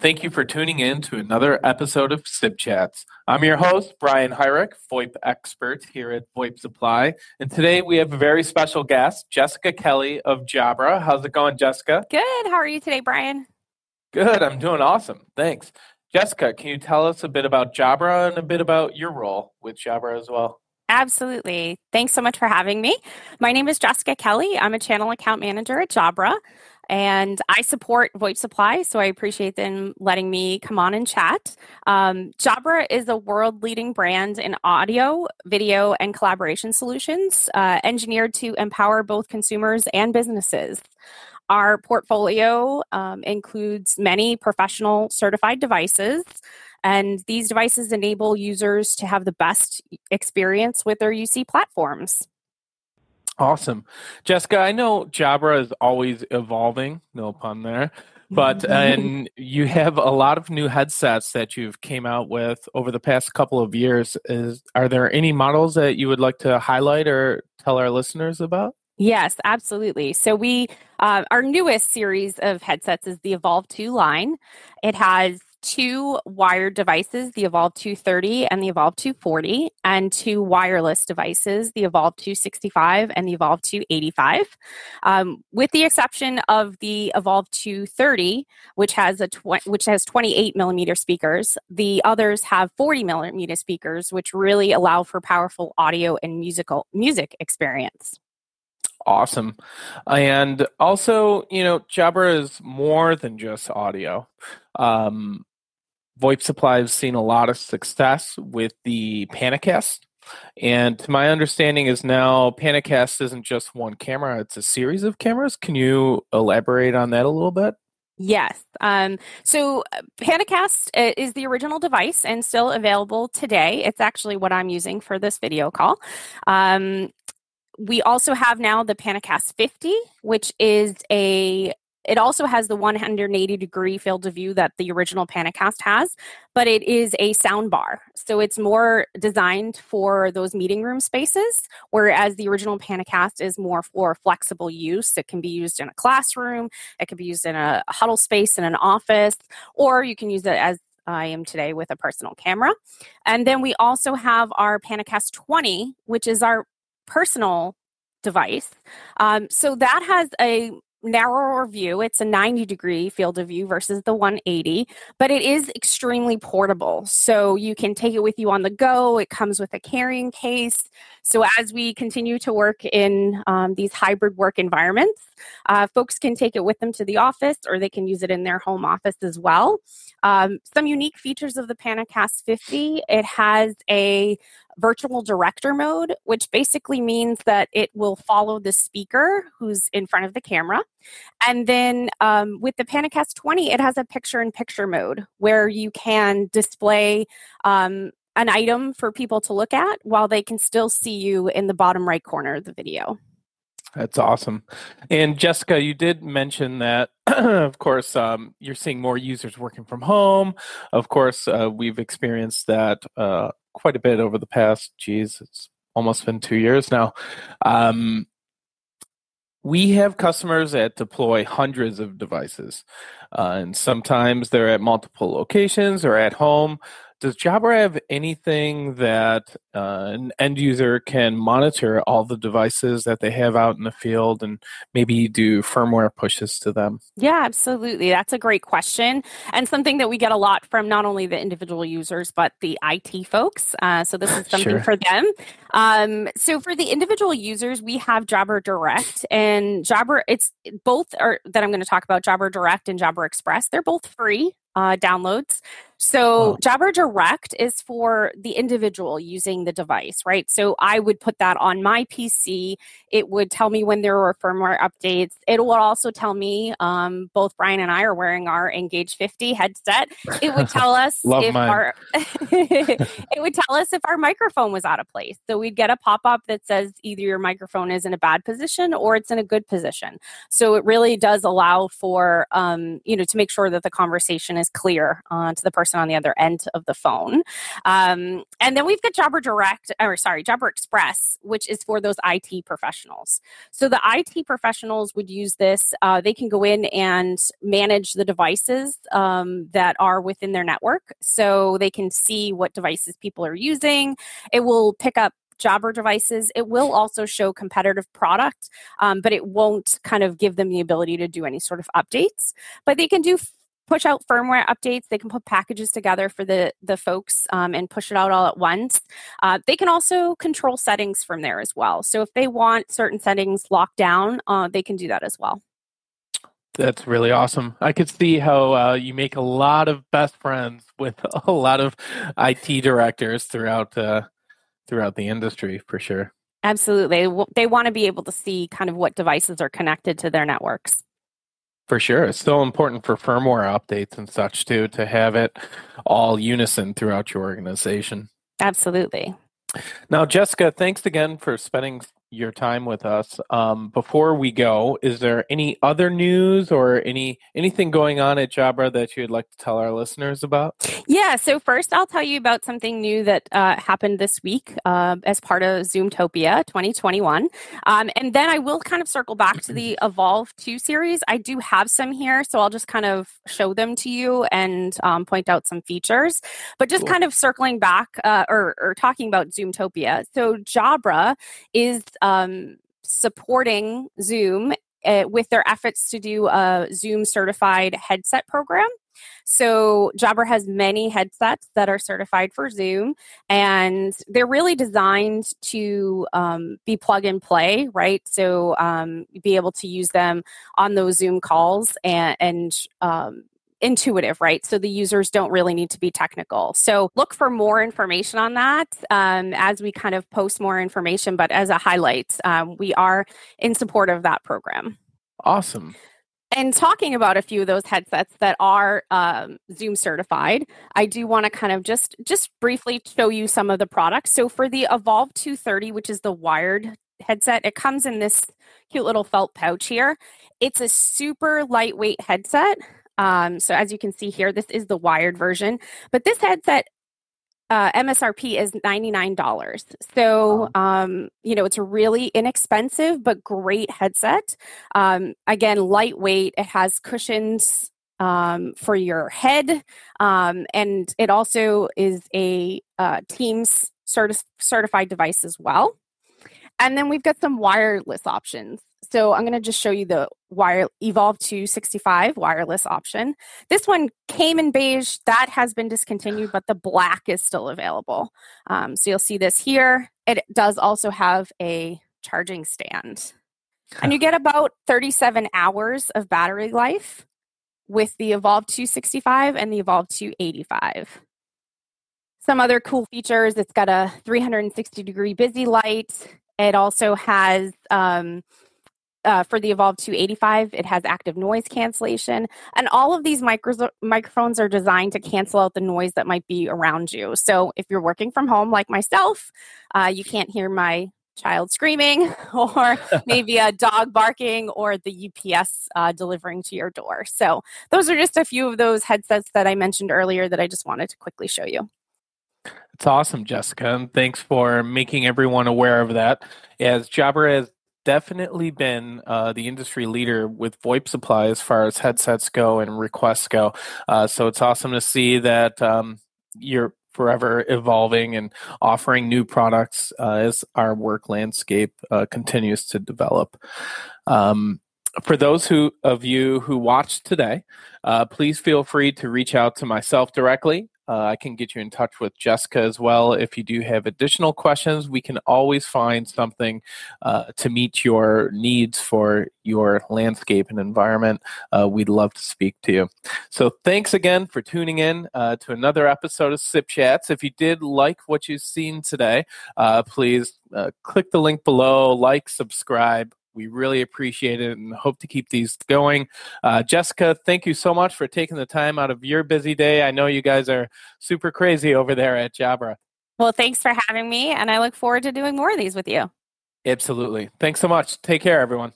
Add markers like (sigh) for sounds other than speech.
Thank you for tuning in to another episode of SIP Chats. I'm your host, Brian Hyrek, VoIP expert here at VoIP Supply. And today we have a very special guest, Jessica Kelley of Jabra. How's it going, Jessica? Good. How are you today, Brian? Good. I'm doing awesome. Thanks. Jessica, can you tell us a bit about Jabra and a bit about your role with Jabra as well? Absolutely. Thanks so much for having me. My name is Jessica Kelley. I'm a channel account manager at Jabra and I support VoIP Supply, so I appreciate them letting me come on and chat. Um, Jabra is a world leading brand in audio, video, and collaboration solutions, uh, engineered to empower both consumers and businesses. Our portfolio um, includes many professional certified devices, and these devices enable users to have the best experience with their UC platforms. Awesome. Jessica, I know Jabra is always evolving, no pun there. But (laughs) and you have a lot of new headsets that you've came out with over the past couple of years. Is are there any models that you would like to highlight or tell our listeners about? Yes, absolutely. So we uh, our newest series of headsets is the Evolve 2 line. It has two wired devices, the Evolve 230 and the Evolve 240, and two wireless devices, the Evolve 265 and the Evolve 285. Um, with the exception of the Evolve 230, which has a tw- which has 28 millimeter speakers, the others have 40 millimeter speakers, which really allow for powerful audio and musical music experience awesome. And also, you know, Jabra is more than just audio. Um, VoIP Supply has seen a lot of success with the PanaCast. And to my understanding is now PanaCast isn't just one camera, it's a series of cameras. Can you elaborate on that a little bit? Yes. Um, so uh, PanaCast uh, is the original device and still available today. It's actually what I'm using for this video call. Um, we also have now the PanaCast 50, which is a it also has the 180 degree field of view that the original PanaCast has, but it is a sound bar. So it's more designed for those meeting room spaces, whereas the original PanaCast is more for flexible use. It can be used in a classroom, it can be used in a huddle space in an office, or you can use it as I am today with a personal camera. And then we also have our PanaCast 20, which is our personal device. Um, so that has a narrower view. It's a 90 degree field of view versus the 180, but it is extremely portable. So you can take it with you on the go. It comes with a carrying case. So as we continue to work in um, these hybrid work environments, uh, folks can take it with them to the office or they can use it in their home office as well. Um, some unique features of the PanaCast 50 it has a virtual director mode, which basically means that it will follow the speaker who's in front of the camera. And then um, with the PanaCast 20, it has a picture in picture mode where you can display um, an item for people to look at while they can still see you in the bottom right corner of the video. That's awesome. And Jessica, you did mention that, (clears throat) of course, um, you're seeing more users working from home. Of course, uh, we've experienced that uh, quite a bit over the past, geez, it's almost been two years now. Um, we have customers that deploy hundreds of devices, uh, and sometimes they're at multiple locations or at home does Jabra have anything that uh, an end user can monitor all the devices that they have out in the field and maybe do firmware pushes to them? Yeah, absolutely. That's a great question and something that we get a lot from not only the individual users but the IT folks. Uh, so this is (laughs) something sure. for them. Um, so for the individual users, we have Jabra Direct and Jabra. It's both are that I'm going to talk about Jabra Direct and Jabra Express. They're both free uh, downloads. So wow. Jabra Direct is for the individual using the device, right? So I would put that on my PC. It would tell me when there were firmware updates. It will also tell me, um, both Brian and I are wearing our Engage 50 headset. It would tell us (laughs) if mine. our (laughs) it would tell us if our microphone was out of place. So we'd get a pop up that says either your microphone is in a bad position or it's in a good position. So it really does allow for um, you know to make sure that the conversation is clear uh, to the person person on the other end of the phone. Um, and then we've got Jabra Direct, or sorry, Jabra Express, which is for those IT professionals. So the IT professionals would use this. Uh, they can go in and manage the devices um, that are within their network. So they can see what devices people are using. It will pick up Jabra devices. It will also show competitive product, um, but it won't kind of give them the ability to do any sort of updates. But they can do push out firmware updates. They can put packages together for the the folks um, and push it out all at once. Uh, they can also control settings from there as well. So if they want certain settings locked down, uh, they can do that as well. That's really awesome. I could see how uh, you make a lot of best friends with (laughs) a lot of IT directors throughout uh, throughout the industry for sure. Absolutely. They want to be able to see kind of what devices are connected to their networks. For sure. It's still important for firmware updates and such too to have it all unison throughout your organization. Absolutely. Now, Jessica, thanks again for spending your time with us. Um, before we go, is there any other news or any anything going on at Jabra that you'd like to tell our listeners about? Yeah. So first, I'll tell you about something new that uh, happened this week uh, as part of Zoomtopia 2021, um, and then I will kind of circle back to the (clears throat) Evolve 2 series. I do have some here, so I'll just kind of show them to you and um, point out some features. But just cool. kind of circling back uh, or, or talking about Zoomtopia. So Jabra is um, supporting Zoom uh, with their efforts to do a Zoom certified headset program. So Jabra has many headsets that are certified for Zoom, and they're really designed to um, be plug and play, right? So um, be able to use them on those Zoom calls and, and um, intuitive, right? So the users don't really need to be technical. So look for more information on that um, as we kind of post more information. But as a highlight, um, we are in support of that program. Awesome. And talking about a few of those headsets that are um, Zoom certified, I do want to kind of just just briefly show you some of the products. So for the Evolve 230, which is the wired headset, it comes in this cute little felt pouch here. It's a super lightweight headset. Um, so as you can see here, this is the wired version, but this headset uh, MSRP is $99. So, um, you know, it's a really inexpensive but great headset. Um, again, lightweight, it has cushions um, for your head, um, and it also is a uh, Teams certi- certified device as well. And then we've got some wireless options. So I'm going to just show you the wire Evolve 265 wireless option. This one came in beige. That has been discontinued, but the black is still available. Um, so you'll see this here. It does also have a charging stand. And you get about 37 hours of battery life with the Evolve 265 and the Evolve 285. Some other cool features it's got a 360 degree busy light. It also has um, uh, for the Evolve 285, it has active noise cancellation. And all of these micro- microphones are designed to cancel out the noise that might be around you. So if you're working from home like myself, uh, you can't hear my child screaming (laughs) or (laughs) maybe a dog barking or the UPS uh, delivering to your door. So those are just a few of those headsets that I mentioned earlier that I just wanted to quickly show you. It's awesome, Jessica, and thanks for making everyone aware of that. As Jabra has definitely been uh, the industry leader with VoIP supply as far as headsets go and requests go. Uh, so it's awesome to see that um, you're forever evolving and offering new products uh, as our work landscape uh, continues to develop. Um, for those who of you who watched today, uh, please feel free to reach out to myself directly uh, I can get you in touch with Jessica as well. If you do have additional questions, we can always find something uh, to meet your needs for your landscape and environment. Uh, we'd love to speak to you. So, thanks again for tuning in uh, to another episode of SIP Chats. If you did like what you've seen today, uh, please uh, click the link below, like, subscribe. We really appreciate it and hope to keep these going. Uh, Jessica, thank you so much for taking the time out of your busy day. I know you guys are super crazy over there at Jabra. Well, thanks for having me, and I look forward to doing more of these with you. Absolutely. Thanks so much. Take care, everyone.